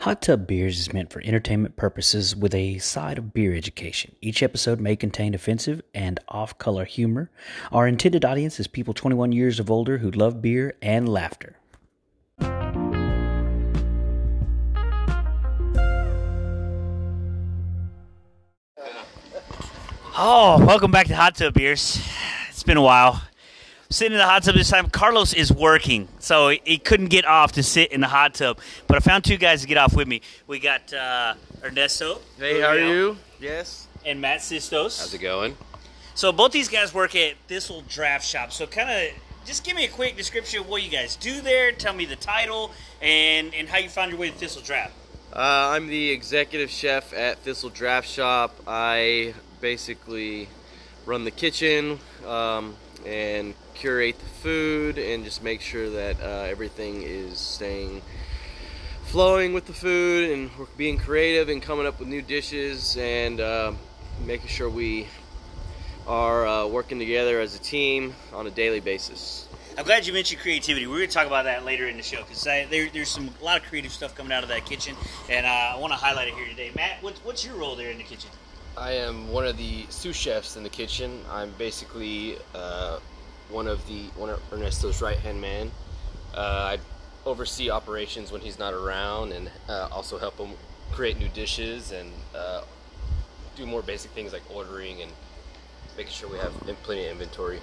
Hot Tub Beers is meant for entertainment purposes with a side of beer education. Each episode may contain offensive and off color humor. Our intended audience is people 21 years of older who love beer and laughter. Oh, welcome back to Hot Tub Beers. It's been a while. Sitting in the hot tub this time. Carlos is working, so he couldn't get off to sit in the hot tub. But I found two guys to get off with me. We got uh, Ernesto. Hey, how are you? Yes. And Matt Sistos. How's it going? So both these guys work at Thistle Draft Shop. So kind of just give me a quick description of what you guys do there. Tell me the title and and how you found your way to Thistle Draft. Uh, I'm the executive chef at Thistle Draft Shop. I basically run the kitchen um, and curate the food and just make sure that uh, everything is staying flowing with the food and we're being creative and coming up with new dishes and uh, making sure we are uh, working together as a team on a daily basis. I'm glad you mentioned creativity. We're going to talk about that later in the show because there, there's some a lot of creative stuff coming out of that kitchen, and uh, I want to highlight it here today. Matt, what's, what's your role there in the kitchen? I am one of the sous chefs in the kitchen. I'm basically uh, one of the one of Ernesto's right hand man. Uh, I oversee operations when he's not around, and uh, also help him create new dishes and uh, do more basic things like ordering and making sure we have plenty of inventory.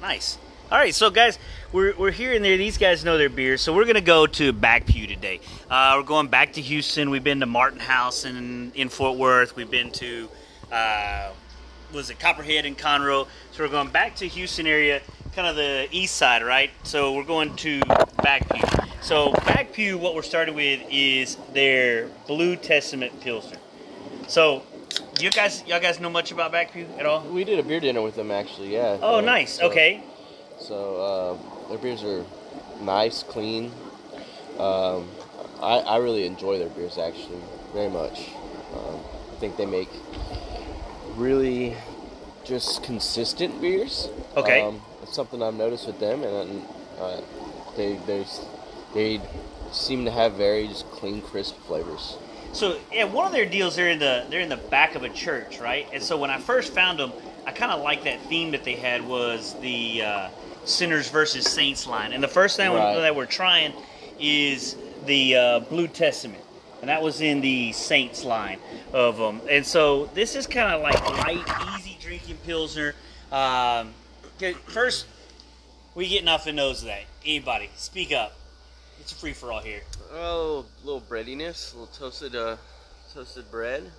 Nice. All right, so guys, we're, we're here and there. These guys know their beer, so we're gonna go to Back Pew today. Uh, we're going back to Houston. We've been to Martin House in in Fort Worth. We've been to uh, was it Copperhead and Conroe. So we're going back to Houston area, kind of the east side, right? So we're going to Back Pew. So Back Pew, what we're starting with is their Blue Testament Pilsner. So, you guys y'all guys know much about Back Pew at all? We did a beer dinner with them actually, yeah. Oh, Uh, nice. so- Okay. So uh, their beers are nice, clean. Um, I, I really enjoy their beers actually very much. Um, I think they make really just consistent beers. Okay. Um, something I've noticed with them, and uh, they they they seem to have very just clean, crisp flavors. So yeah, one of their deals they're in the they're in the back of a church, right? And so when I first found them, I kind of like that theme that they had was the uh, sinners versus saints line. And the first thing Right. that we're trying is the uh, Blue Testament, and that was in the saints line of them. And so this is kind of like light, easy drinking pilsner. Um, 'kay, first, we getting off the nose of that. Anybody, speak up. It's a free for all here. Oh, a little breadiness, a little toasted uh, toasted bread.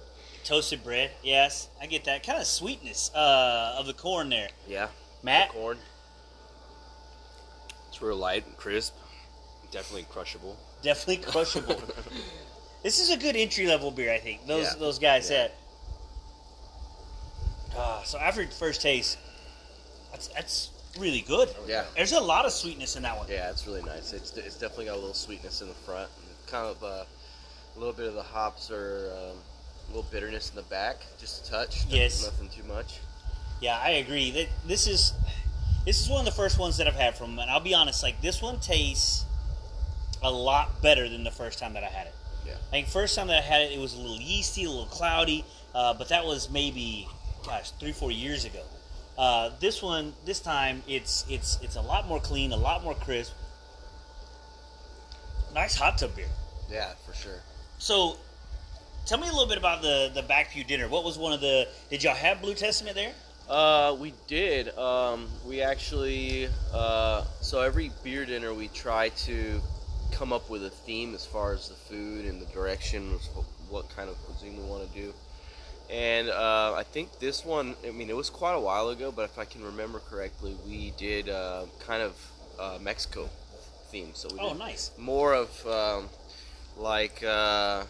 Toasted bread, yes, I get that kind of sweetness uh, of the corn there. Yeah, Matt, corn. It's real light and crisp. Definitely crushable. definitely crushable. this is a good entry level beer, I think. Those Yeah. those guys Yeah. said. Ah, so after first taste, that's that's really good. Yeah. There's a lot of sweetness in that one. Yeah, it's really nice. It's, it's definitely got a little sweetness in the front. and Kind of uh, a little bit of the hops or um, a little bitterness in the back, just a touch. nothing- Yes. Nothing too much. Yeah, I agree. That this is this is one of the first ones that I've had from them, and I'll be honest, like this one tastes a lot better than the first time that I had it. Yeah. I think first time that I had it, it was a little yeasty, a little cloudy, uh, but that was maybe, gosh, three, four years ago. Uh, this one, this time, it's it's it's a lot more clean, a lot more crisp. Nice hot tub beer. Yeah, for sure. So, tell me a little bit about the the back pew dinner. What was one of the? Did y'all have Blue Testament there? Uh, we did. Um, we actually, uh, so every beer dinner we try to come up with a theme as far as the food and the direction, of what kind of cuisine we want to do. And uh, I think this one, I mean, it was quite a while ago, but if I can remember correctly, we did uh, kind of uh, Mexico theme. So we Oh, did nice. more of um, like uh,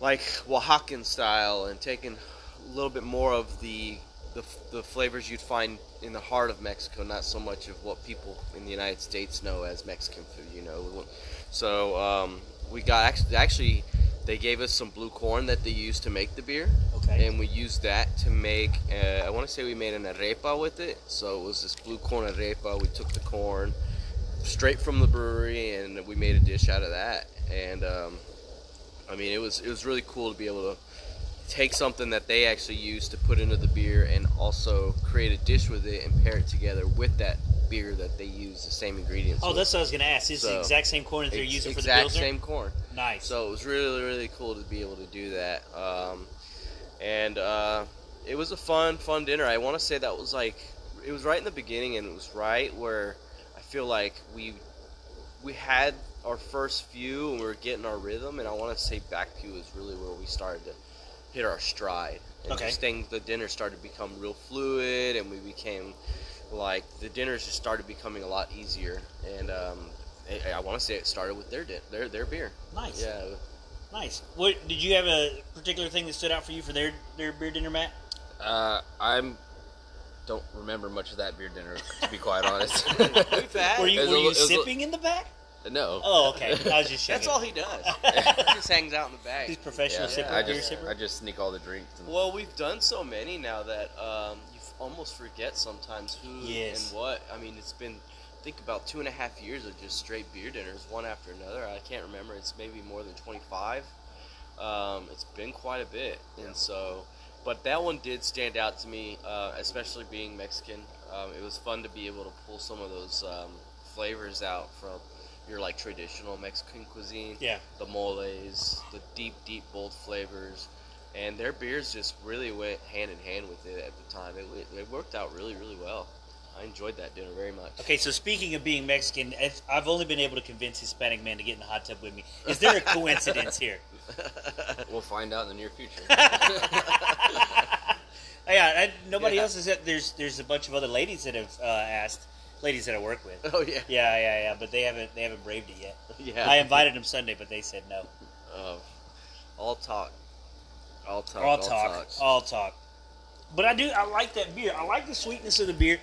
like Oaxacan style and taking a little bit more of the, the the flavors you'd find in the heart of Mexico, not so much of what people in the United States know as Mexican food. You know, so um, we got actually actually they gave us some blue corn that they used to make the beer. Okay. And we used that to make, uh, I want to say we made an arepa with it. So it was this blue corn arepa. We took the corn straight from the brewery and we made a dish out of that. And um, I mean, it was it was really cool to be able to take something that they actually use to put into the beer and also create a dish with it and pair it together with that beer that they use the same ingredients. Oh, with. that's what I was going to ask. Is the exact same corn that they're using for the beer? exact same corn. Nice. So it was really, really cool to be able to do that. Um, and uh, it was a fun, fun dinner. I want to say that was like, it was right in the beginning, and it was right where I feel like we we had our first few and we were getting our rhythm. And I want to say back pew is really where we started to hit our stride. And Okay. just things, the dinner started to become real fluid, and we became like the dinners just started becoming a lot easier. And um, I, I want to say it started with their din- their their beer. nice. Yeah, Nice. What did you have a particular thing that stood out for you for their their beer dinner, Matt? Uh, I'm don't remember much of that beer dinner to be quite honest. We've. Were you were you li- a- sipping in the back? No. Oh, okay. I was just. That's all he does. he just hangs out in the bag. He's professional Yeah, sipper, I beer just sipper. I just sneak all the drinks. And, Well, we've done so many now that um, you almost forget sometimes who Yes. and what. I mean, it's been I think about two and a half years of just straight beer dinners, one after another. I can't remember. It's maybe more than twenty five. Um, it's been quite a bit, and so. But that one did stand out to me, uh, especially being Mexican. Um, it was fun to be able to pull some of those um, flavors out from your like traditional Mexican cuisine. yeah. the moles, the deep, deep, bold flavors, and their beers just really went hand in hand with it at the time. It, it, it worked out really, really well. I enjoyed that dinner very much. Okay, so speaking of being Mexican, if- I've only been able to convince Hispanic men to get in the hot tub with me. Is there a coincidence here? we'll find out in the near future. yeah, I, nobody Yeah. else is. There's there's a bunch of other ladies that have uh, asked, ladies that I work with. oh yeah, Yeah, yeah, yeah, but they haven't they haven't braved it yet. yeah. I invited them Sunday, but they said no. Uh, all talk, all talk, all talk, all talk. But I do. I like that beer. I like the sweetness of the beer.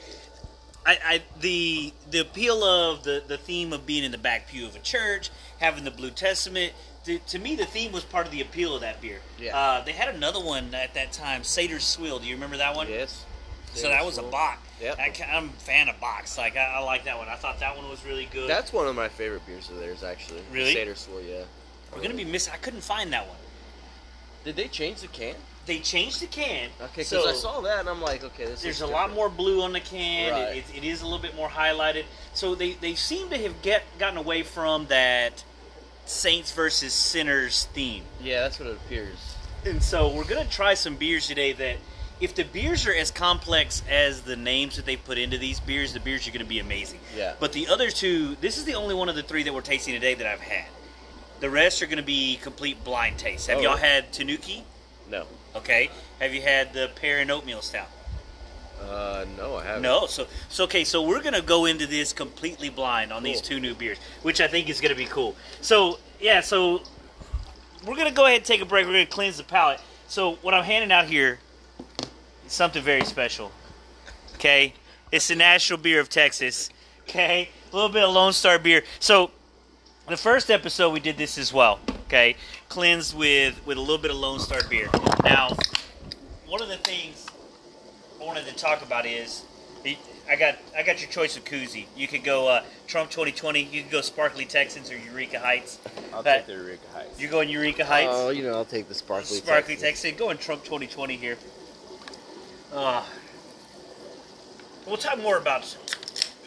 I, I the the appeal of the the theme of being in the back pew of a church, having the Blue Testament. To, to me, the theme was part of the appeal of that beer. Yeah. Uh, they had another one at that time, Seder Swill. Do you remember that one? Yes. So that was a bock. Yep. I, I'm a fan of bocks. Like I, I like that one. I thought that one was really good. That's one of my favorite beers of theirs, actually. Really? Seder Swill, yeah. We're gonna be missing. I couldn't find that one. Did they change the can? They changed the can. Okay, because so I saw that and I'm like, okay, this. There's a lot more blue on the can. Right. It, it, it is a little bit more highlighted. So they, they seem to have get gotten away from that saints versus sinners theme. Yeah, that's what it appears. And so we're gonna try some beers today that if the beers are as complex as the names that they put into these beers, the beers are gonna be amazing. Yeah. But the other two, this is the only one of the three that we're tasting today that I've had. The rest are gonna be complete blind taste. Have Oh, y'all really? had Tanuki? No. Okay. Have you had the Perrin oatmeal stout? Uh, no, I haven't. No, so so okay, so we're gonna go into this completely blind on these two new beers, which I think is gonna be cool. So yeah, so we're gonna go ahead and take a break. We're gonna cleanse the palate. So what I'm handing out here is something very special. Okay, it's the national beer of Texas. Okay, a little bit of Lone Star beer. So the first episode we did this as well. Okay, cleansed with with a little bit of Lone Star beer. Now, one of the things I wanted to talk about is I got I got your choice of koozie. You could go uh, Trump 2020. You could go Sparkly Texans or Eureka Heights. I'll That- take the Eureka Heights. You're going Eureka Heights. Oh, you know, I'll take the sparkly. Sparkly Texas. Texan. Going Trump 2020 here. Uh, we'll talk more about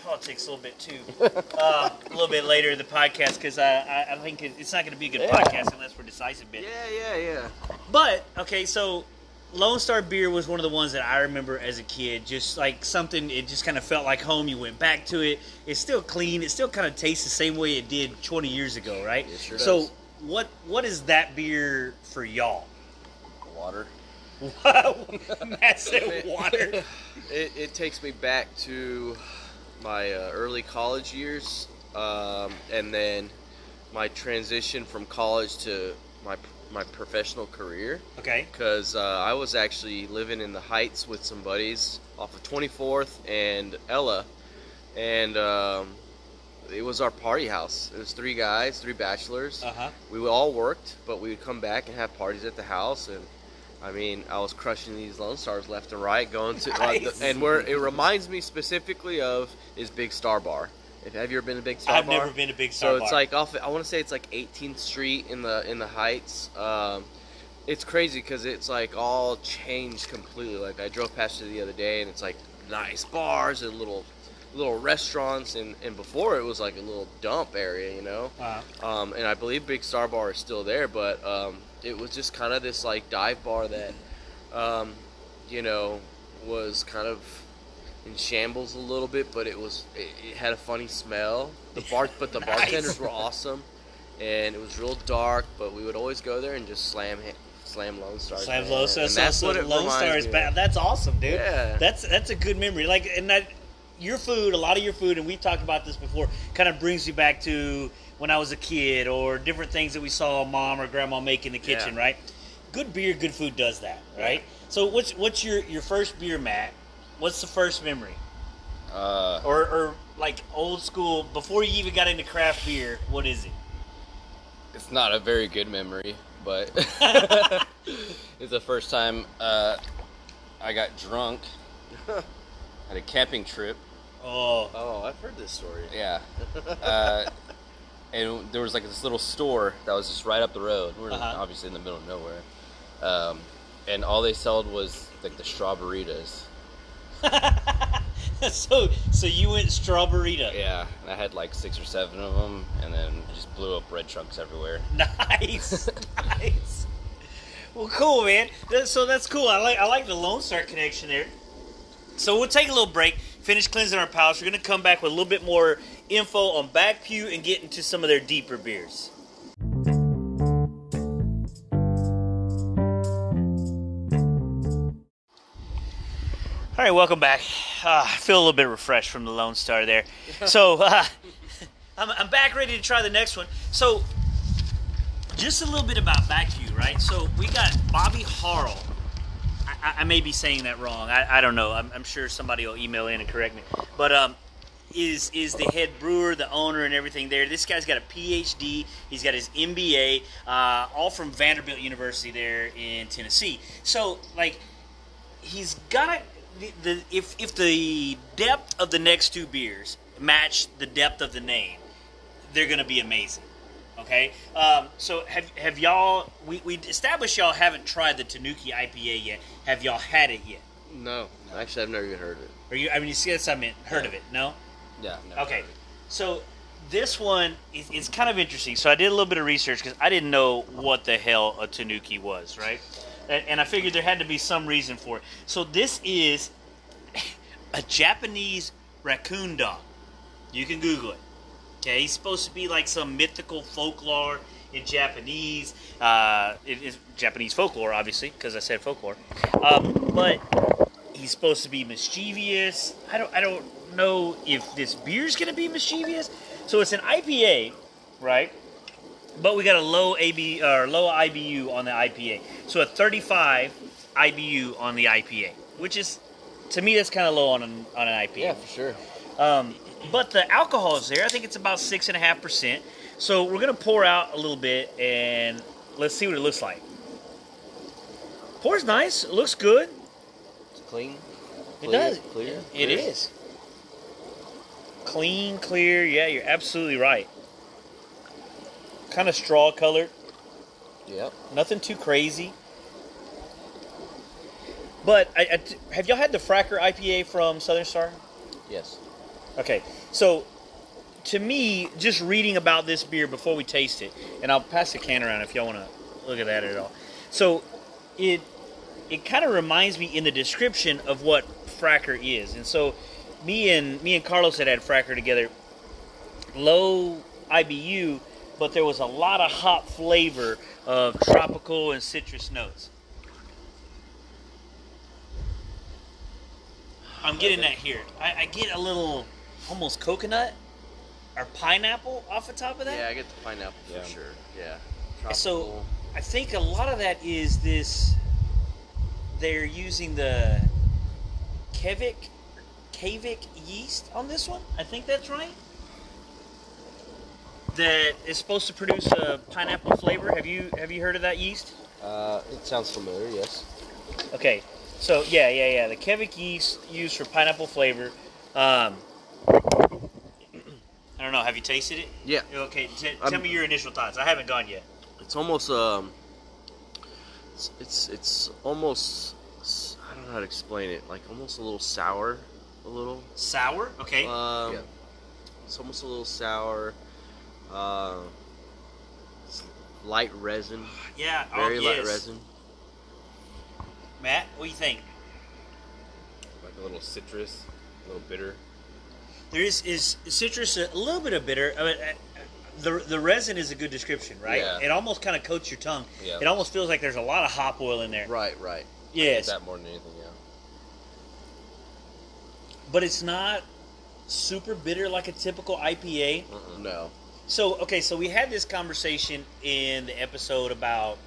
politics a little bit too. uh, a little bit later in the podcast because I, I I think it's not going to be a good Yeah. podcast unless we're decisive bit. Yeah, yeah, yeah. But okay, so Lone Star beer was one of the ones that I remember as a kid. Just like something, it just kind of felt like home. You went back to it. It's still clean. It still kind of tastes the same way it did 20 years ago, right? It sure so does. what what is that beer for y'all? Water. Said water. It, it takes me back to my uh, early college years, um, and then my transition from college to my my professional career. Okay. Because uh, I was actually living in the Heights with some buddies off of 24th and Ella, and um, it was our party house. It was three guys, three bachelors. Uh huh. we all worked, but we would come back and have parties at the house. And I mean, I was crushing these Lone Stars left and right, going to. uh, the- and where it reminds me specifically of is Big Star Bar. If, have you ever been to Big Star Bar? I've never been to Big Star Bar. So Bar. it's like off. I want to say it's like 18th Street in the in the Heights. Um, it's crazy because it's like all changed completely. Like I drove past it the other day, and it's like nice bars and little little restaurants, and and before it was like a little dump area, you know. Uh, Um, and I believe Big Star Bar is still there, but um, it was just kind of this like dive bar that, um, you know, was kind of in shambles a little bit, but it was it, it had a funny smell. The bar, but the Nice. bartenders were awesome, and it was real dark. But we would always go there and just slam slam Lone Stars. Slam. Lone Star. So, that's so what it Lone Star is. That's awesome, dude. Yeah. That's that's a good memory. Like and that your food, a lot of your food, and we've talked about this before, kind of brings you back to when I was a kid or different things that we saw mom or grandma make in the kitchen, Yeah. right? Good beer, good food does that, right? So what's what's your your first beer, Matt? What's the first memory? Uh, Or or like old school before you even got into craft beer, what is it? it's not a very good memory, but it's the first time uh, I got drunk at a camping trip. Oh, Oh, I've heard this story. Yeah. Uh, and there was like this little store that was just right up the road. We're Uh-huh. obviously in the middle of nowhere. Um, and all they sold was like the strawberries. so so you went strawberryta. Yeah. And I had like six or seven of them, and then just blew up red trunks everywhere. Nice, nice. Well, cool, man. So that's cool. I like I like the Lone Star connection there. So we'll take a little break, finish cleansing our palates. We're gonna come back with a little bit more info on Back Pew and get into some of their deeper beers. All right, welcome back. Uh, I feel a little bit refreshed from the Lone Star there. So uh, I'm, I'm back ready to try the next one. So just a little bit about Back Pew, right? So we got Bobby Harrell. I, I- may be saying that wrong. I, I don't know. I'm, I'm sure somebody will email in and correct me. But um, is is the head brewer, the owner, and everything there? This guy's got a PhD. He's got his MBA, uh, all from Vanderbilt University there in Tennessee. So like, he's got the, the if if the depth of the next two beers match the depth of the name, they're going to be amazing. Okay, um, so have have y'all? We, we established y'all haven't tried the Tanuki IPA yet. Have y'all had it yet? No, actually, I've never even heard of it. Are you? I mean, you see, I meant heard of it? No. Yeah. Okay, heard of it. so this one is, is kind of interesting. So I did a little bit of research because I didn't know what the hell a Tanuki was, right? And, and I figured there had to be some reason for it. So this is a Japanese raccoon dog. You can Google it. Okay, he's supposed to be like some mythical folklore in Japanese. Uh, it is Japanese folklore, obviously, because I said folklore. Um, but he's supposed to be mischievous. I don't, I don't know if this beer's gonna be mischievous. So it's an IPA, right? But we got a low AB or low IBU on the IPA. So a 35 IBU on the IPA, which is to me that's kind of low on an, on an IPA. Yeah, for sure. Um, but the alcohol is there. I think it's about six and a half percent. So we're gonna pour out a little bit and let's see what it looks like. Pours nice. It looks good. It's clean. It Clear, does. Clear. It clear. is clean, clear. Yeah, you're absolutely right. Kind of straw colored. Yep. Nothing too crazy. But I, I- have y'all had the Fracker IPA from Southern Star? Yes. Okay, so to me, just reading about this beer before we taste it, and I'll pass the can around if y'all want to look at that at all. So it it kind of reminds me in the description of what Fracker is, and so me and me and Carlos had had Fracker together. Low IBU, but there was a lot of hop flavor of tropical and citrus notes. I'm getting that here. I, I get a little almost coconut or pineapple off the top of that. Yeah, I get the pineapple for Yeah. sure. Yeah. So I think a lot of that is this. They're using the Kevik, Kavik yeast on this one. I think that's right. That is supposed to produce a pineapple flavor. Have you have you heard of that yeast? Uh, it sounds familiar. Yes. Okay, so yeah, yeah, yeah. The Kevik yeast used for pineapple flavor. Um, I don't know. Have you tasted it? Yeah. Okay. T- I'm- tell me your initial thoughts. I haven't gone yet. It's almost um. It's it's, it's almost I don't know how to explain it. Like almost a little sour, a little. Sour. Okay. Um, Yeah. It's almost a little sour. Uh, it's light resin, yeah. very oh, light yes. resin. Matt, what do you think? Like a little citrus, a little bitter. There is is citrus a little bit of bitter. I mean, uh, the the resin is a good description, right? Yeah. It almost kind of coats your tongue. Yeah. It almost feels like there's a lot of hop oil in there. Right, right. Yes, That more than anything, yeah. but it's not super bitter like a typical IPA. No. So okay, so we had this conversation in the episode about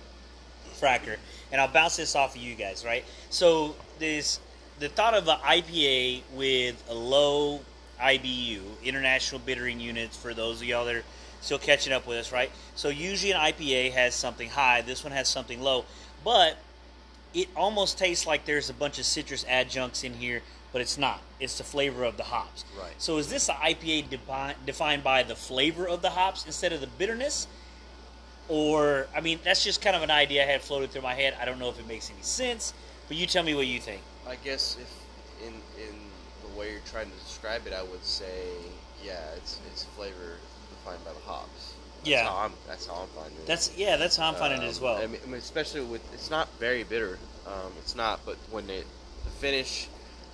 Fracker, and I'll bounce this off of you guys, right? So this the thought of an IPA with a low IBU, international bittering units, for those of y'all that are still catching up with us, right? So usually an IPA has something high, this one has something low, but it almost tastes like there's a bunch of citrus adjuncts in here, but it's not. It's the flavor of the hops. Right. So is this an IPA defi- defined by the flavor of the hops instead of the bitterness? Or, I mean, that's just kind of an idea I had floated through my head. I don't know if it makes any sense, but you tell me what you think. I guess if in in the way you're trying to describe it, I would say, yeah, it's it's flavor defined by the hops. That's Yeah. How I'm, that's how I'm finding it. That's yeah, that's how I'm finding it as Um, well. I mean, I mean, especially with it's not very bitter. Um, it's not, but when it the finish,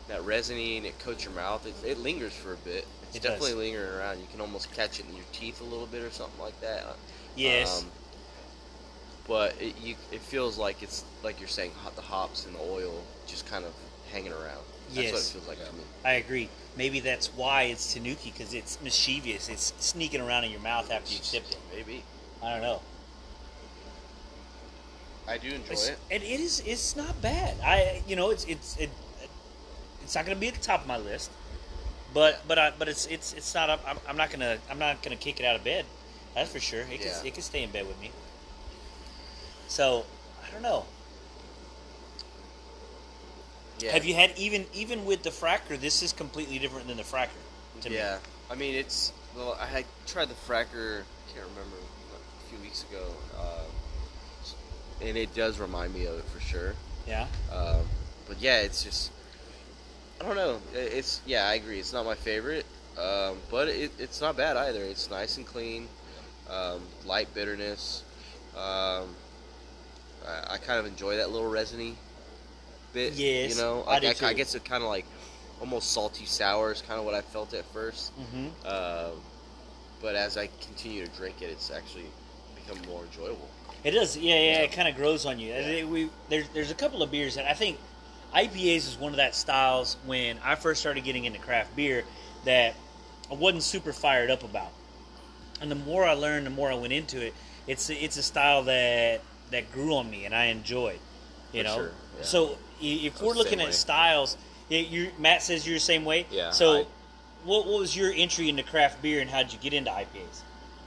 that resiny and it coats your mouth, it, it lingers for a bit. It's It does. definitely lingering around. You can almost catch it in your teeth a little bit or something like that. yes. Um, but it, you, it feels like it's like you're saying hot, the hops and the oil just kind of hanging around. That's what it Yes. feels like to me. I agree. Maybe that's why it's Tanuki because it's mischievous. It's sneaking around in your mouth after you sip it. Maybe. I don't know. I do enjoy It's, it. and it is. It's not bad. I you know it's it's it, it's not going to be at the top of my list, but but I, but it's it's it's not. I'm, I'm not gonna I'm not gonna kick it out of bed. That's for sure. It Yeah. can it can stay in bed with me. So I don't know. Yeah. Have you had even even with the fracker? This is completely different than the fracker. To yeah. I mean, it's well. I had tried the fracker. Can't remember a few weeks ago, uh, and it does remind me of it for sure. Yeah. Um, but yeah, it's just I don't know. It's yeah, I agree. It's not my favorite, um, but it, it's not bad either. It's nice and clean, um, light bitterness. Um, I, I kind of enjoy that little resiny bit. Yes, you know, I like, I, I guess it kind of like almost salty sour is kind of what I felt at first. Mm-hmm. Um, but as I continue to drink it, it's actually become more enjoyable. It does, yeah, yeah. Yeah. It kind of grows on you. Yeah. We there's there's a couple of beers that I think IPAs is one of that styles. When I first started getting into craft beer, that I wasn't super fired up about. And the more I learned, the more I went into it. It's it's a style that that grew on me, and I enjoyed. You For know, sure, yeah. so if we're looking at way. styles, you Matt says you're the same way. Yeah, So, I- what what was your entry into craft beer, and how did you get into IPAs?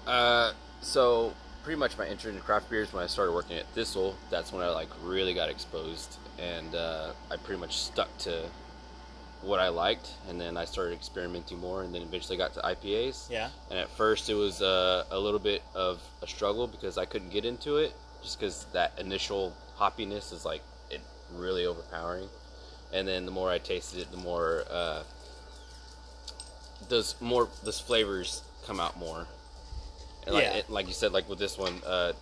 Uh, so pretty much my entry into craft beers when I started working at Thistle. That's when I like really got exposed, and uh, I pretty much stuck to what I liked, and then I started experimenting more, and then eventually got to IPAs. Yeah. And at first, it was uh, a little bit of a struggle because I couldn't get into it, just because that initial hoppiness is like really overpowering. And then the more I tasted it, the more uh, those more those flavors come out more. And like, Yeah. it, like you said, like with this one, uh,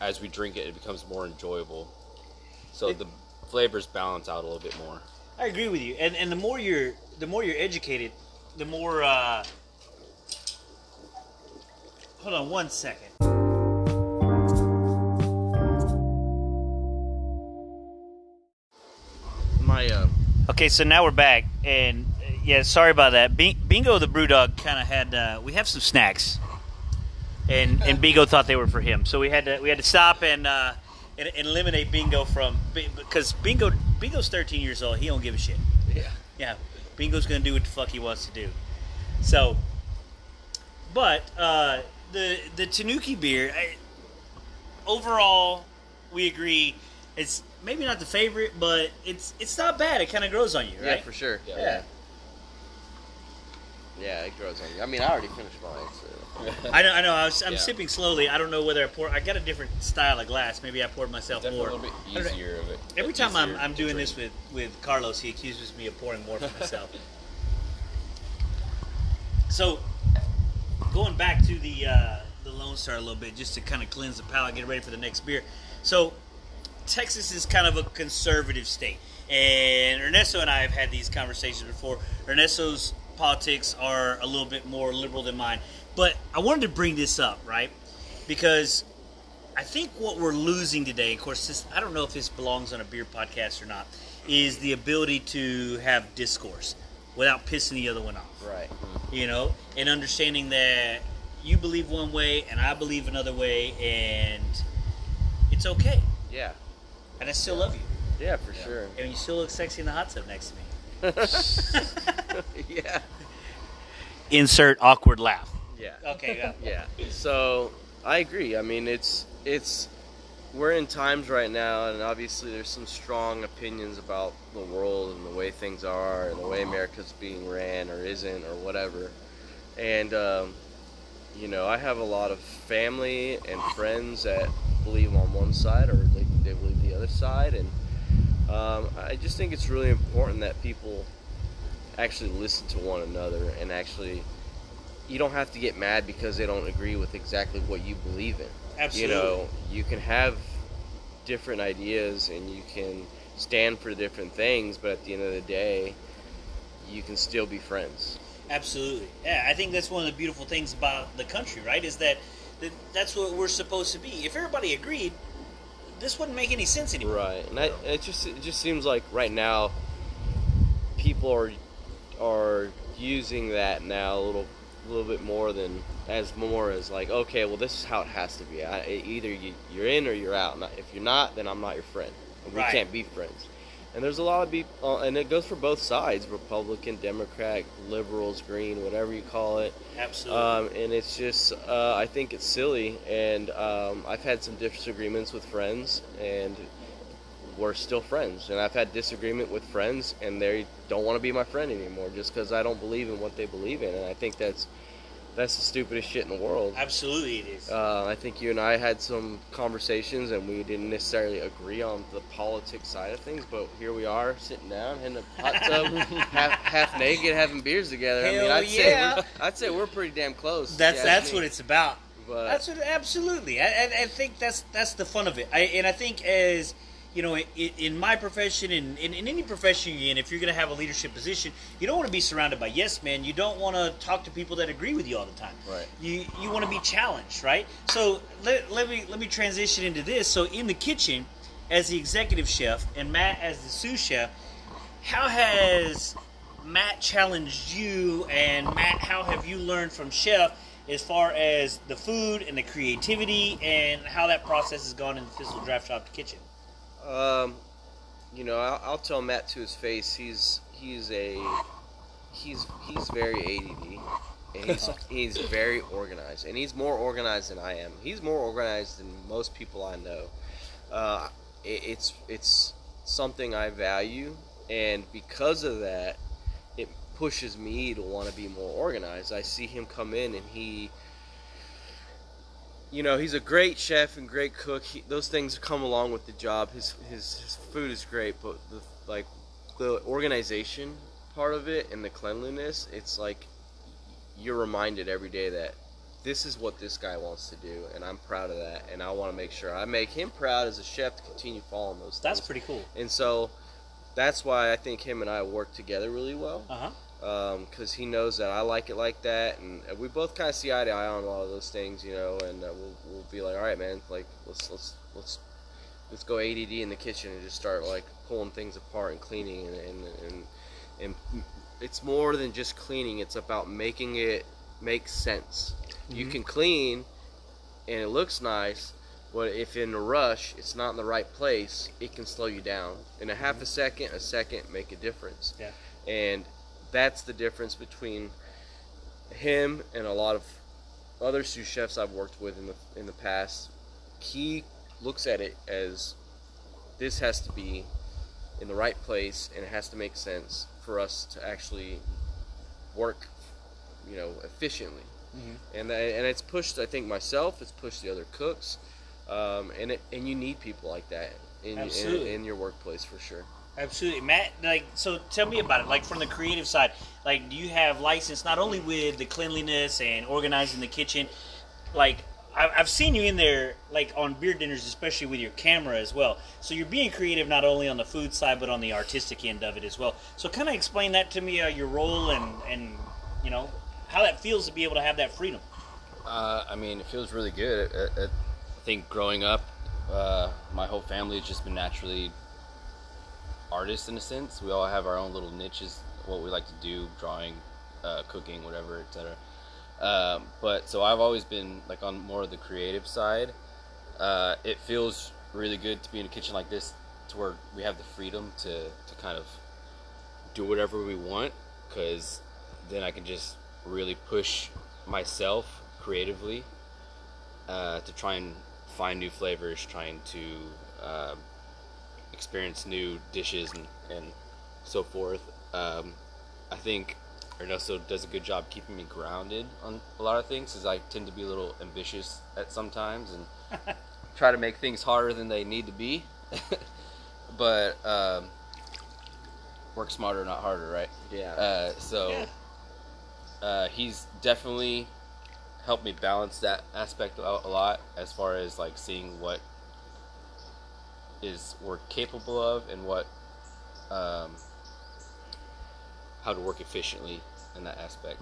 as we drink it, it becomes more enjoyable. So It- the flavors balance out a little bit more. I agree with you, and and the more you're the more you're educated, the more. Uh, hold on one second. Okay, so now we're back, and uh, yeah, sorry about that. Bing- Bingo the BrewDog kind of had. Uh, we have some snacks, and and Bingo thought they were for him, so we had to we had to stop and uh, and, and eliminate Bingo from because Bingo Bingo's 13 years old. He don't give a shit. yeah. Yeah, Bingo's gonna do what the fuck he wants to do. So, but uh, the the Tanuki beer, I, overall, we agree it's maybe not the favorite, but it's it's not bad. It kind of grows on you, Yeah, for sure. Yeah. Yeah. Yeah, it grows on you. I mean, I already finished mine. So. I know. I know. I was, I'm Yeah. sipping slowly. I don't know whether I pour. I got a different style of glass. Maybe I poured myself Definitely more. a little bit easier of it. Every time I'm, I'm doing drink. this with, with Carlos, he accuses me of pouring more for myself. so, going back to the uh, the Lone Star a little bit, just to kind of cleanse the palate, get ready for the next beer. So, Texas is kind of a conservative state, and Ernesto and I have had these conversations before. Ernesto's politics are a little bit more liberal than mine, but I wanted to bring this up, right? Because I think what we're losing today, of course, this, I don't know if this belongs on a beer podcast or not, is the ability to have discourse without pissing the other one off. Right. You know, and understanding that you believe one way and I believe another way, and it's okay. Yeah. And I still love you, Yeah, for sure. and you still look sexy in the hot tub next to me. yeah. Insert awkward laugh. Yeah. Okay, go. Yeah. So I agree. I mean, it's it's we're in times right now, and obviously there's some strong opinions about the world and the way things are, and the way America's being ran or isn't or whatever. And um, you know, I have a lot of family and friends that believe on one side or they, they believe the other side, and um, I just think it's really important that people actually listen to one another and actually you don't have to get mad because they don't agree with exactly what you believe in. Absolutely. You know, you can have different ideas and you can stand for different things, but at the end of the day, you can still be friends. Absolutely. Yeah, I think that's one of the beautiful things about the country, right? Is that, that that's what we're supposed to be. If everybody agreed, this wouldn't make any sense anymore. Right, and I, it just it just seems like right now people are are using that now a little little bit more than as more as like okay, well this is how it has to be. I, either you, you're in or you're out. If you're not, then I'm not your friend. We Right. can't be friends. And there's a lot of people, uh, and it goes for both sides: Republican, Democrat, liberals, green, whatever you call it. Absolutely. Um, and it's just, uh, I think it's silly. And um, I've had some disagreements with friends, and we're still friends. And I've had disagreement with friends, and they don't want to be my friend anymore just because I don't believe in what they believe in. And I think that's that's the stupidest shit in the world. Absolutely, it is. Uh, I think you and I had some conversations, and we didn't necessarily agree on the politics side of things. But here we are, sitting down in a hot tub, half, half naked, having beers together. I mean, Hell I'd say yeah. we're, I'd say we're pretty damn close. that's that's me. what it's about. But That's what, absolutely. I, I, I think that's that's the fun of it. I, and I think as you know, in, in my profession, and in, in any profession you're in, if you're going to have a leadership position, you don't want to be surrounded by yes men. You don't want to talk to people that agree with you all the time. Right. You you want to be challenged, right? So let, let me let me transition into this. So in the kitchen, as the executive chef and Matt as the sous chef, how has Matt challenged you, and Matt, how have you learned from Chef as far as the food and the creativity and how that process has gone in the Thistle Draft Shop kitchen? Um, you know, I'll, I'll tell Matt to his face. He's he's a he's he's very ADD, and he's he's very organized, and he's more organized than I am. He's more organized than most people I know. Uh, it, it's it's something I value, and because of that, it pushes me to want to be more organized. I see him come in, and he you know he's a great chef and great cook. He, those things come along with the job. His his, his food is great, but the like the organization part of it and the cleanliness, it's like you're reminded every day that this is what this guy wants to do, and I'm proud of that, and I want to make sure I make him proud as a chef to continue following those. Things. That's pretty cool. And so that's why I think him and I work together really well Uh because he knows that I like it like that, and we both kind of see eye to eye on a lot of those things, you know. And uh, we'll, we'll be like, all right, man, like let's let's let's let's go ADD in the kitchen and just start like pulling things apart and cleaning, and and and, and it's more than just cleaning. It's about making it make sense. You Mhm. can clean, and it looks nice. But if in a rush, it's not in the right place, it can slow you down. In a half a second, a second make a difference. Yeah. And that's the difference between him and a lot of other sous chefs I've worked with in the in the past. He looks at it as this has to be in the right place and it has to make sense for us to actually work you know, efficiently. And I, and it's pushed, I think, myself. It's pushed the other cooks, um, and it, and you need people like that in, in in your workplace for sure. Absolutely, Matt. Like, so tell me about it. Like, from the creative side, like, do you have license not only with the cleanliness and organizing the kitchen? Like, I've seen you in there, like on beer dinners, especially with your camera as well. So you're being creative not only on the food side but on the artistic end of it as well. So kind of explain that to me, uh, your role and and you know how that feels to be able to have that freedom. Uh, I mean, it feels really good. I, I, I think growing up, uh, my whole family has just been naturally artists in a sense. We all have our own little niches, what we like to do, drawing, uh, cooking, whatever, etc. Um, but so I've always been like on more of the creative side. Uh, it feels really good to be in a kitchen like this, to where we have the freedom to to kind of do whatever we want, because then I can just really push myself creatively uh, to try and find new flavors, trying to um, experience new dishes and, and so forth. Um, I think Ernesto does a good job keeping me grounded on a lot of things, because I tend to be a little ambitious at sometimes and try to make things harder than they need to be. but um, work smarter, not harder, right? Yeah. Uh, so Yeah. uh, he's definitely helped me balance that aspect a a lot as far as like seeing what is we're capable of and what um, how to work efficiently in that aspect.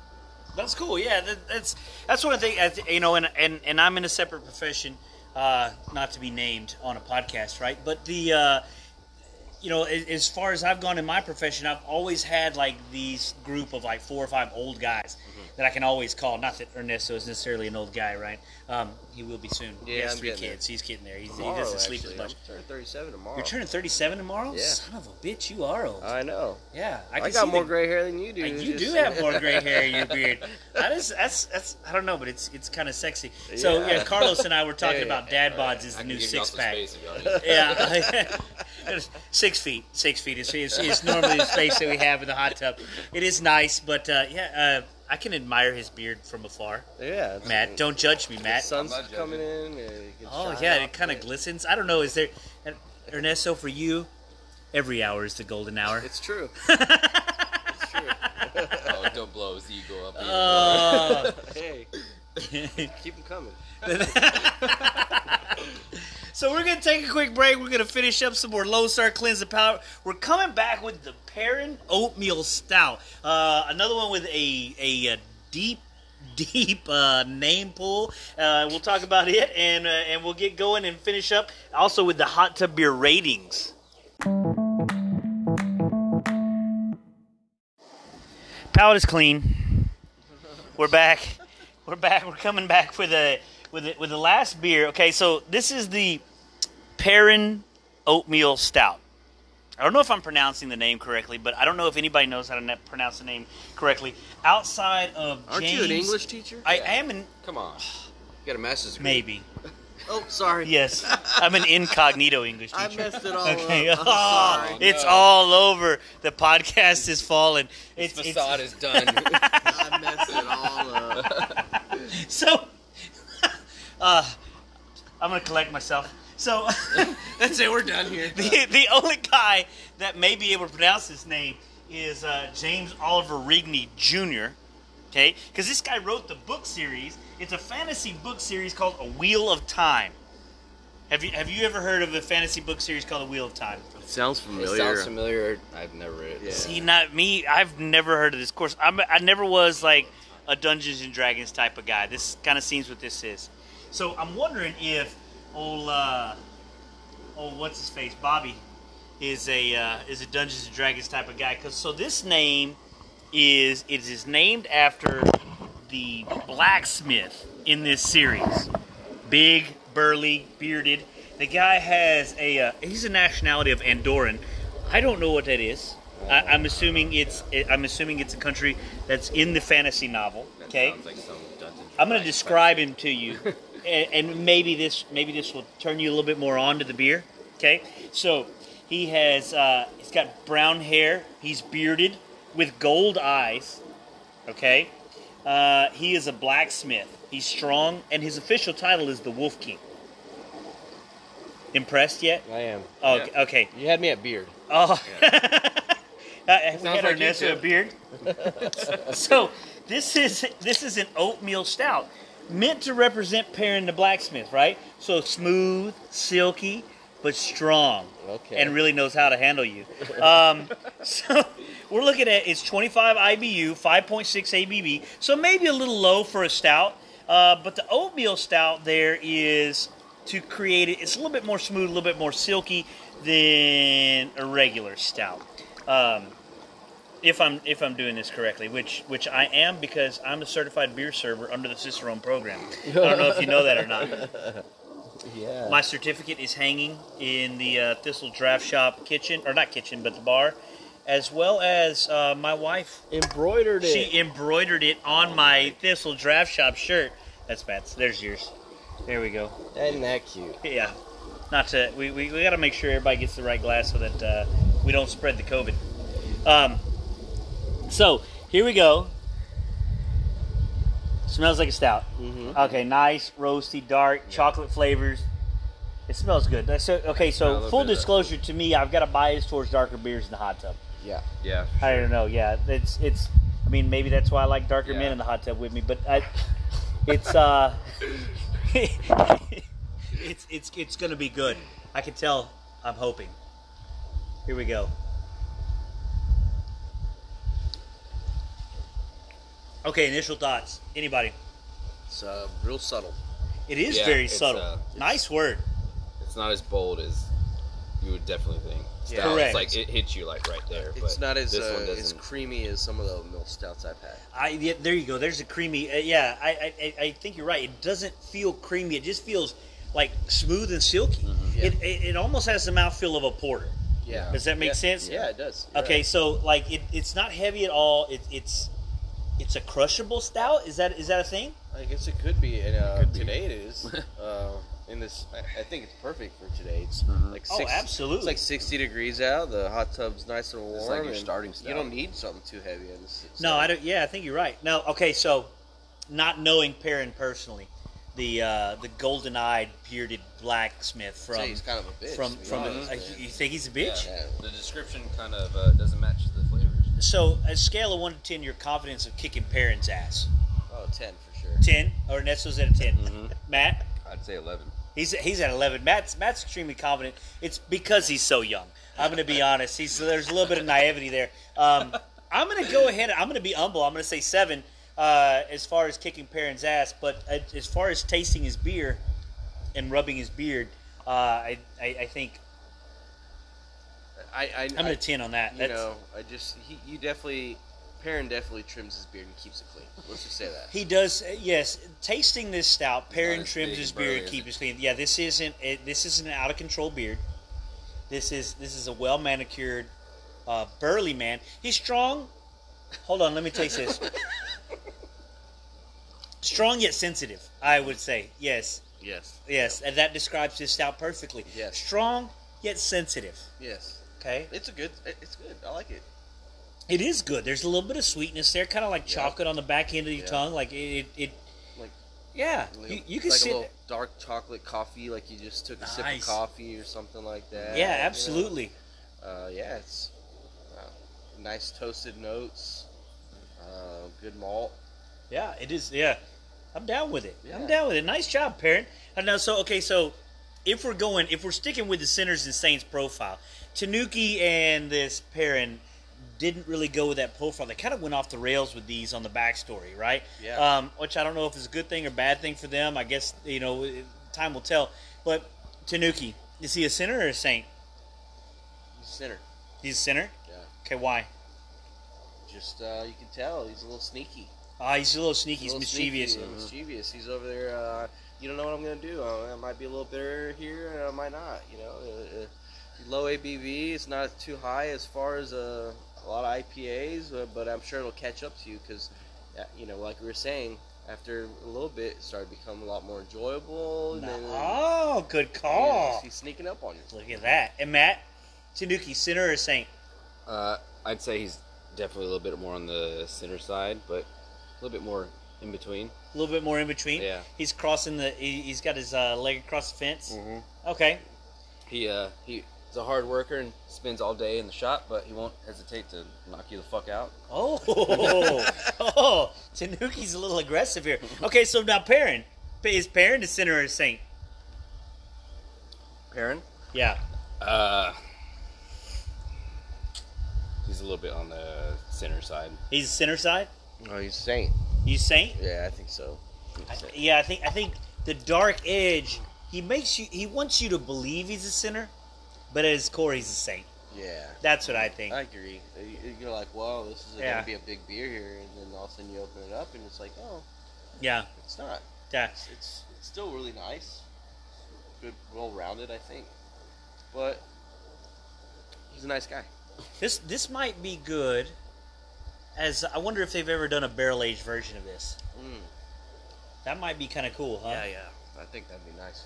That's cool. Yeah, that, that's that's one things. You know, and and and I'm in a separate profession, uh, not to be named on a podcast, right? But the, uh, you know, as, far as I've gone in my profession, I've always had like these group of like four or five old guys that I can always call. Not that Ernesto is necessarily an old guy, right? Um, he will be soon. he has I'm three getting there. kids. He's getting there. He's, he doesn't sleep actually. as much. I'm turning 37 tomorrow. You're turning 37 tomorrow. Yeah. Son of a bitch, you are old. I know. yeah, I, I, got more the- gray hair than you do. uh, You just- do have more gray hair in your beard. Is, that's, that's, I don't know, but it's, it's kind of sexy. So yeah, Yeah. Carlos and I were talking about dad bods is I the new six pack. space. Yeah, six feet. Six feet is, is, is normally the space that we have in the hot tub. It is nice, but uh, yeah, uh, I can admire his beard from afar. Yeah. Matt, don't judge me, The Matt. sun's I'm coming in. uh, you can Oh yeah, it kind of glistens. I don't know. Is there, Ernesto, for you, every hour is the golden hour. It's true. it's true. oh, don't blow his ego up. either. Oh. hey, keep them coming. So we're gonna take a quick break. We're gonna finish up some more Lone Star the Palate. We're coming back with the Perrin Oatmeal Stout. Uh, another one with a a, uh deep, deep uh, name pool. Uh, we'll talk about it and uh, and we'll get going and finish up also with the hot tub beer ratings. Palate is clean. We're back. We're back. We're coming back with a with a, with the last beer. Okay, so this is the Perrin Oatmeal Stout. I don't know if I'm pronouncing the name correctly, but I don't know if anybody knows how to pronounce the name correctly. Outside of Aren't James, you an English teacher? I, I am an Come on, you got a master's degree. maybe. oh, sorry. Yes, I'm an incognito English teacher. I messed it all Okay, up. Oh, sorry. it's no. all over. The podcast is. This It's, it's facade is done. I messed it all up. so. uh, I'm gonna collect myself. So. That's it. We're done here. the, the only guy that may be able to pronounce his name is uh, James Oliver Rigney Jr. Okay, because this guy wrote the book series. It's a fantasy book series called A Wheel of Time. Have you have you ever heard of a fantasy book series called A Wheel of Time? It Sounds it familiar. sounds familiar. I've never read it. Yeah. See, not me. I've never heard of this course. I'm, I never was like a Dungeons and Dragons type of guy. This kind of seems what this is. So I'm wondering if old, uh, oh, what's his face, Bobby, is a uh, is a Dungeons and Dragons type of guy. Cause so this name is it is named after the blacksmith in this series. Big, burly, bearded. The guy has a uh, he's a nationality of Andorran. I don't know what that is. I, I'm assuming it's I'm assuming it's a country that's in the fantasy novel. Okay, like I'm going to describe him to you, and, and maybe this maybe this will turn you a little bit more on to the beer. Okay, so he has uh, he's got brown hair. He's bearded with gold eyes. Okay, Uh, he is a blacksmith. He's strong, and his official title is the Wolf King. Impressed yet? I am. Oh, Yeah. okay. You had me at beard. Oh, Uh, we Sounds got like you Ernesto a beard. so this is this is an oatmeal stout meant to represent Perrin the blacksmith, right? So smooth, silky, but strong, Okay. and really knows how to handle you. Um, so we're looking at it's 25 IBU, 5.6 ABV, so maybe a little low for a stout. Uh, but the oatmeal stout there is to create it. It's a little bit more smooth, a little bit more silky than a regular stout. Um, if I'm if I'm doing this correctly, which which I am because I'm a certified beer server under the Cicerone program. I don't know if you know that or not. Yeah. My certificate is hanging in the uh, Thistle Draft Shop kitchen, or not kitchen, but the bar, as well as uh, my wife. embroidered it. She embroidered it on my Thistle Draft Shop shirt. That's Matt's. There's yours. There we go. Isn't that cute? Yeah. Not to we, we, we got to make sure everybody gets the right glass so that uh, we don't spread the COVID. Um, so here we go. Smells like a stout. Mm-hmm. Okay, nice, roasty, dark, chocolate flavors. It smells good. That's so, okay, so full disclosure to me, I've got a bias towards darker beers in the hot tub. Yeah. Yeah. I don't know. Yeah, it's it's. I mean, maybe that's why I like darker Yeah. men in the hot tub with me. But I, it's uh, it's it's it's gonna be good. I can tell. I'm hoping. Here we go. Okay, initial thoughts. Anybody? It's uh, real subtle. It is Yeah, very it's, subtle. uh, nice word. It's not as bold as you would definitely think. Yeah. Stout, Correct. It's like it hits you like right there. It's but not as this one uh, as doesn't. creamy as some of the milk stouts I've had. I yeah, there you go. There's a creamy. Uh, yeah, I, I I- I think you're right. It doesn't feel creamy. It just feels like smooth and silky. Yeah. It, it it almost has the mouthfeel of a porter. Yeah. Does that make Yeah. sense? Yeah, it does. You're Okay, right. so like it, it's not heavy at all. It, it's it's a crushable stout. Is that is that a thing? I guess it could be, and uh, could be. today it is. uh, in this, I, I think it's perfect for today. It's Mhm. like Oh, six, absolutely. It's like sixty degrees out. The hot tub's nice and warm. It's like your and starting You don't need something too heavy. In this, No, I don't. Yeah, I think you're right. No, okay. So, not knowing Perrin personally, the uh, the golden eyed bearded blacksmith Say from he's kind of a bitch. from from. honest, man. you think he's a bitch? Yeah. The description kind of uh, doesn't match the flavors. So, a scale of one to ten, your confidence of kicking Perrin's ass. Oh, 10 for sure. Ten or Ernesto's at a 10 Mhm. Matt, I'd say eleven. he's he's at eleven. Matt's Matt's extremely confident. It's because he's so young. I'm going to be honest. He's there's a little bit of naivety there. Um, I'm going to go ahead. I'm going to be humble. I'm going to say seven uh, as far as kicking Perrin's ass. But uh, as far as tasting his beer and rubbing his beard, uh, I, I I think I, I, I'm going to ten on that. you That's, know, I just he, you definitely, Perrin definitely trims his beard and keeps it clean. Let's just say that. He does, uh, yes. Tasting this stout, Perrin trims his beard burly, and keeps it? it clean. Yeah, this isn't it, this isn't an out of control beard. This is this is a well manicured, uh, burly man. He's strong. Hold on, let me taste this. strong yet sensitive, I would say. Yes, Yes. yes, and that describes this stout perfectly. Yes. strong yet sensitive. Yes. Okay, It's a good. It's good. I like it. it is good. There's a little bit of sweetness there, kind of like Yeah. chocolate on the back end of your Yeah. tongue. Like it, it, it Like- yeah. Like, You, you can like sit. a little dark chocolate coffee, like you just took a sip of coffee or something like that. yeah, you know? absolutely. Uh, yeah, it's uh, nice toasted notes. Uh, good malt. Yeah, it is. Yeah, I'm down with it. I'm down with it. Nice job, Perrin. And now, so okay, so if we're going, if we're sticking with the sinners and saints profile, Tanuki and this Perrin didn't really go with that profile. They kind of went off the rails with these on the backstory, right? Yeah. Um, which I don't know if it's a good thing or bad thing for them. I guess you know, time will tell. But Tanuki, is he a sinner or a saint? Sinner. He's a sinner. Yeah. Okay, why? Just uh, you can tell he's a little sneaky. Ah, he's a little sneaky. He's A little mischievous. sneaky and mischievous. He's over there. Uh, you don't know what I'm gonna do. Uh, I might be a little bitter here, and I might not. You know, uh, uh, low ABV. It's not too high as far as uh, a lot of IPAs, uh, but I'm sure it'll catch up to you because, uh, you know, like we were saying, after a little bit, it started becoming a lot more enjoyable. And then, Oh, good yeah, call. he's sneaking up on you. Look at that. And Matt, Tanuki, sinner or saint? Uh, I'd say he's definitely a little bit more on the center side, but a little bit more in between. A little bit more in between. Yeah. He's crossing the. He, he's got his uh, leg across the fence. Mhm. Okay. He uh he is a hard worker and spends all day in the shop, but he won't hesitate to knock you the fuck out. Oh, oh, Tanuki's a little aggressive here. Okay, so now Perrin, is Perrin the center or a Saint? Perrin, Yeah. uh, he's a little bit on the center side. He's the center side. Oh, he's Saint. You Saint? Yeah, I think so. I, yeah, I think I think the dark edge. He makes you. He wants you to believe he's a sinner, but at his core, he's a saint. Yeah. That's what I think. I agree. You- You're like, well, this is Yeah. gonna be a big beer here, and then all of a sudden you open it up, and it's like, oh, yeah. it's not. Yeah. It's it's, it's still really nice, good, well rounded, I think. But he's a nice guy. This this might be good. As I wonder if they've ever done a barrel aged version of this. Mm. That might be kind of cool, huh? Yeah, yeah. I think that'd be nice.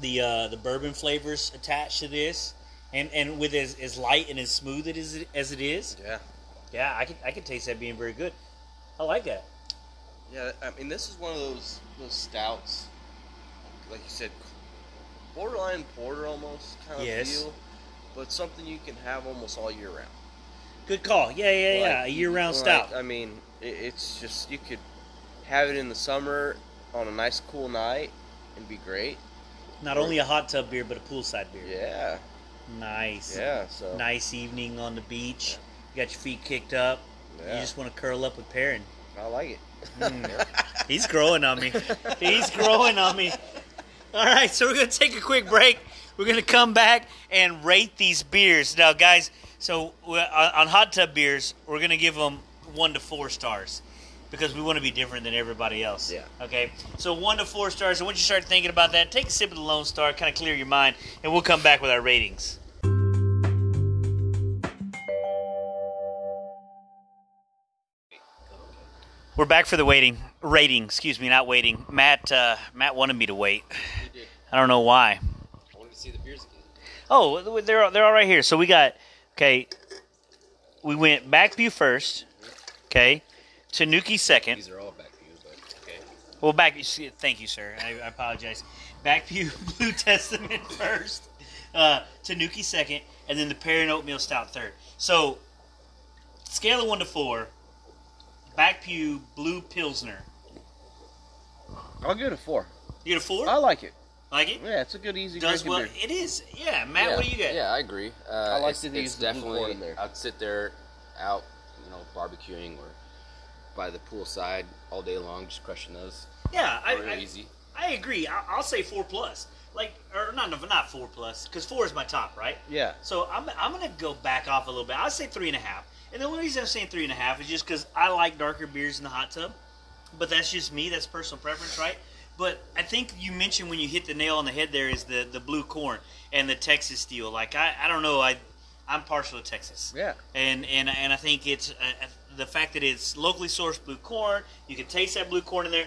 The uh, the bourbon flavors attached to this, and and with as, as light and as smooth it is as it is. Yeah. Yeah, I can I can taste that being very good. I like that. Yeah, I mean, this is one of those those stouts, like you said, borderline porter almost kind of Yes. feel, but something you can have almost all year round. Good call. Yeah, yeah, yeah. A year round like, stout. I mean, it, it's just you could have it in the summer on a nice cool night and be great. Not only a hot tub beer, but a poolside beer. Yeah, Nice. yeah. So Nice evening on the beach. You got your feet kicked up. yeah, You just want to curl up with Perrin. I like it. Mm. He's growing on me. He's growing on me. All right, so we're going to take a quick break. We're going to come back and rate these beers. Now, guys, so on on hot tub beers, we're going to give them one to four stars because we want to be different than everybody else. Yeah. Okay. So one to four stars. And once you start thinking about that, take a sip of the Lone Star, kind of clear your mind, and we'll come back with our ratings. We're back for the waiting rating. Excuse me, not waiting. Matt uh, Matt wanted me to wait. I don't know why. I wanted to see the beers again. Oh, they're they're all right here. So we got okay. We went back Backview first. Okay, Tanuki second. These are all back to you, but okay. Well, back. Thank you, sir. I, I apologize. Back Pew Blue Testament first. Uh, Tanuki second, and then the Perrin Oatmeal Stout third. So, scale of one to four. Back pew Blue Pilsner. I'll give it a four. You get a four? I like it. like it? Yeah, it's a good, easy Does drinking well. beer. It is. Yeah, Matt. yeah, What do you get? Yeah, I agree. Uh, I like it's, that they it's use the blue corn definitely. I'd sit there, out, you know, barbecuing or by the poolside all day long, just crushing those. Yeah, I, I, easy. I agree. I, I'll say four plus. Like, or not, not four plus, because four is my top, right? Yeah. So I'm, I'm going to go back off a little bit. I'll say three and a half. And the only reason I'm saying three and a half is just because I like darker beers in the hot tub. But that's just me. That's personal preference, right? But I think you mentioned when you hit the nail on the head there is the, the blue corn and the Texas steel. Like, I, I don't know. I, I'm partial to Texas. Yeah. And, and, and I think it's uh, the fact that it's locally sourced blue corn. You can taste that blue corn in there.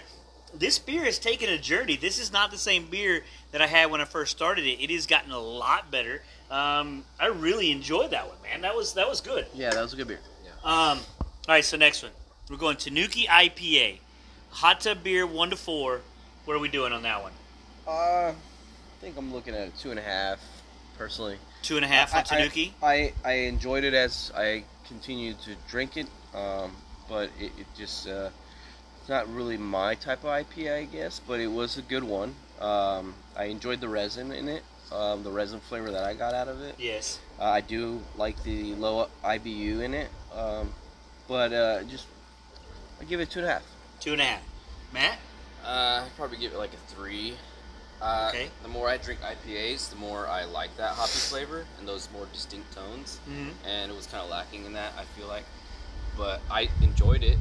This beer has taken a journey. This is not the same beer that I had when I first started it. It has gotten a lot better. Um, I really enjoyed that one, man. That was that was good. Yeah, that was a good beer. Um, all right, so next one, we're going Tanuki IPA, hot tub beer, one to four. What are we doing on that one? Uh, I think I'm looking at a two and a half, personally. Two and a half I- on Tanuki. I, I, I enjoyed it as I continued to drink it, um, but it, it just uh, it's not really my type of IPA, I guess. But it was a good one. Um, I enjoyed the resin in it, um, the resin flavor that I got out of it. yes. Uh, I do like the low IBU in it, um, but uh, just I give it two and a half. Two and a half. Matt. Uh, I'd probably give it like a three. Uh, Okay. The more I drink IPAs, the more I like that hoppy flavor and those more distinct tones. Mhm. And it was kind of lacking in that, I feel like. But I enjoyed it.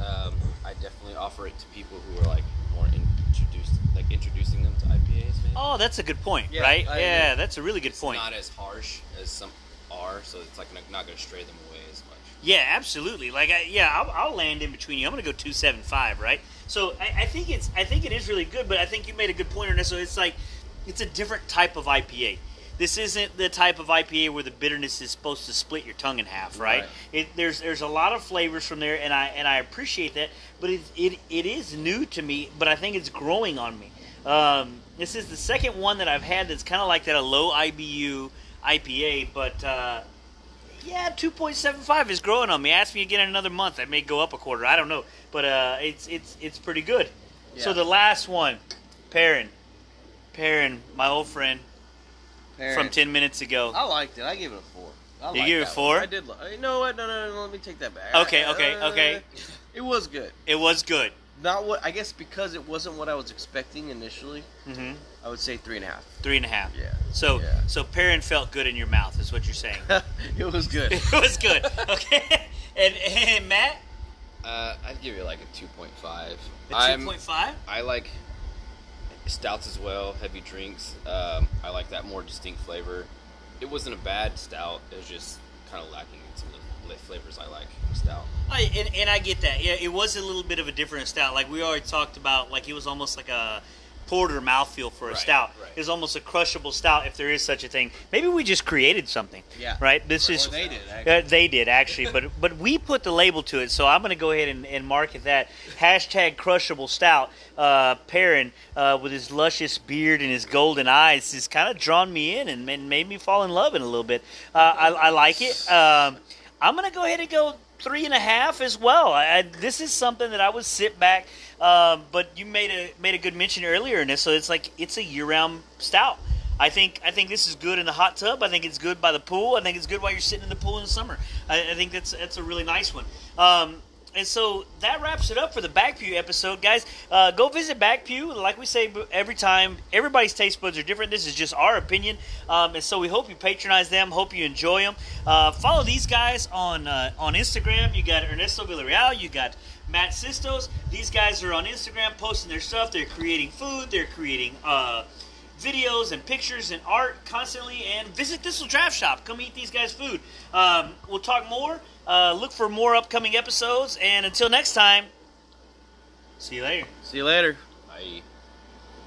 Um, I definitely offer it to people who are like more introduced, like introducing them to IPAs. Maybe. Oh, that's a good point, Yeah, right? I yeah, that's a really good it's point. not as harsh as some are, so it's like not, not going to stray them away as much. Yeah, absolutely. Like, I, yeah, I'll, I'll land in between you. I'm going to go two seven five, right? So I, I think it's, I think it is really good. But I think you made a good point on this. So it's like, it's a different type of IPA. This isn't the type of IPA where the bitterness is supposed to split your tongue in half, right? Right. It, there's there's a lot of flavors from there, and I and I appreciate that. But it it, it is new to me, but I think it's growing on me. Um, this is the second one that I've had that's kind of like that, a low IBU IPA, but. Uh, yeah, two point seven five is growing on me. Ask me again in another month, I may go up a quarter. I don't know, but uh, it's it's it's pretty good. So the last one, Perrin, Perrin, my old friend from Perrin. ten minutes ago. I liked it. I gave it a four. I You gave it that four? one. I did. Li- you know what? No, no, no. Let me take that back. Okay, okay, Uh, okay. It was good. It was good. Not what I guess because it wasn't what I was expecting initially. hmm I would say three and a half. Three and a half. Yeah. So Yeah. so Perrin felt good in your mouth, is what you're saying. it was good. it was good. Okay. And, and Matt, Uh, I'd give it like a 2.5. a two I'm- point five. I like stouts as well, heavy drinks. Um, I like that more distinct flavor. It wasn't a bad stout. It was just kind of lacking in some of the flavors I like in stout. I, and, and I get that. Yeah, it was a little bit of a different stout. Like we already talked about, like it was almost like a porter mouthfeel for a Right, stout. right. It almost a crushable stout, if there is such a thing. Maybe we just created something. Yeah. Right. This Or is they did, Uh, actually. they did actually, but but we put the label to it, so I'm going to go ahead and, and market that hashtag crushable stout. Uh, Perrin uh, with his luscious beard and his golden eyes has kind of drawn me in and, and made me fall in love in a little bit. Uh, I, I like it. Um, I'm going to go ahead and go three and a half as well. I, I, this is something that I would sit back, um, but you made a made a good mention earlier in this, so it's like it's a year round stout. I think I think this is good in the hot tub. I think it's good by the pool. I think it's good while you're sitting in the pool in the summer. I, I think that's that's a really nice one. Um, and so that wraps it up for the Backpew episode, guys. Uh, go visit Backpew. Like we say every time, everybody's taste buds are different. This is just our opinion, um, and so we hope you patronize them. Hope you enjoy them. Uh, follow these guys on uh, on Instagram. You got Ernesto Villareal. You got Matt Sistos. These guys are on Instagram posting their stuff. They're creating food. They're creating. Uh, videos and pictures and art constantly and visit Thistle Draft Shop. Come eat these guys' food. Um, we'll talk more. Uh, look for more upcoming episodes. And until next time, see you later. See you later. I